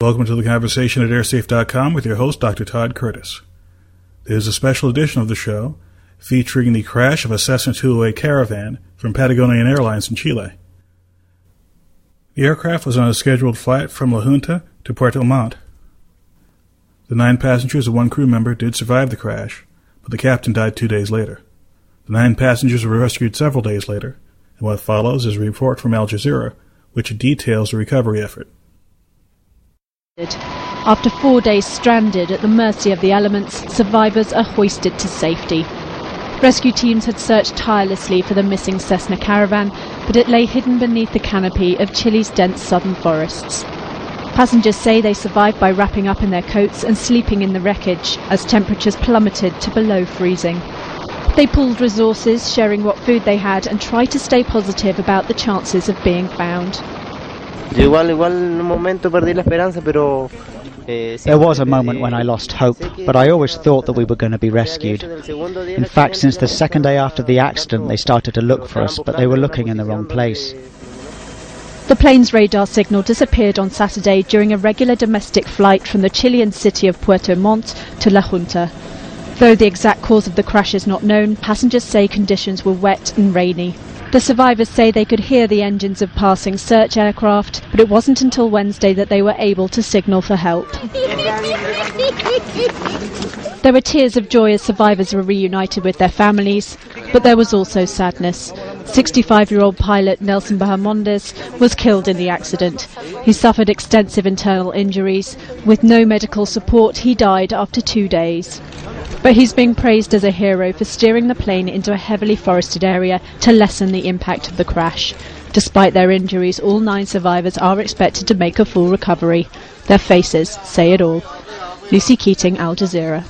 Welcome to the conversation at airsafe.com with your host, Dr. Todd Curtis. There's a special edition of the show featuring the crash of a Cessna 208 Caravan from Patagonian Airlines in Chile. The aircraft was on a scheduled flight from La Junta to Puerto Montt. The nine passengers and one crew member did survive the crash, but the captain died two days later. The nine passengers were rescued several days later, and what follows is a report from Al Jazeera, which details the recovery effort. After four days stranded at the mercy of the elements, survivors are hoisted to safety. Rescue teams had searched tirelessly for the missing Cessna caravan, but it lay hidden beneath the canopy of Chile's dense southern forests. Passengers say they survived by wrapping up in their coats and sleeping in the wreckage as temperatures plummeted to below freezing. They pooled resources, sharing what food they had, and tried to stay positive about the chances of being found. There was a moment when I lost hope, but I always thought that we were going to be rescued. In fact, since the second day after the accident, they started to look for us, but they were looking in the wrong place. The plane's radar signal disappeared on Saturday during a regular domestic flight from the Chilean city of Puerto Montt to La Junta. Though the exact cause of the crash is not known, passengers say conditions were wet and rainy. The survivors say they could hear the engines of passing search aircraft, but it wasn't until Wednesday that they were able to signal for help. there were tears of joy as survivors were reunited with their families, but there was also sadness. 65 year old pilot Nelson Bahamondes was killed in the accident. He suffered extensive internal injuries. With no medical support, he died after two days. But he's being praised as a hero for steering the plane into a heavily forested area to lessen the impact of the crash. Despite their injuries, all nine survivors are expected to make a full recovery. Their faces say it all. Lucy Keating, Al Jazeera.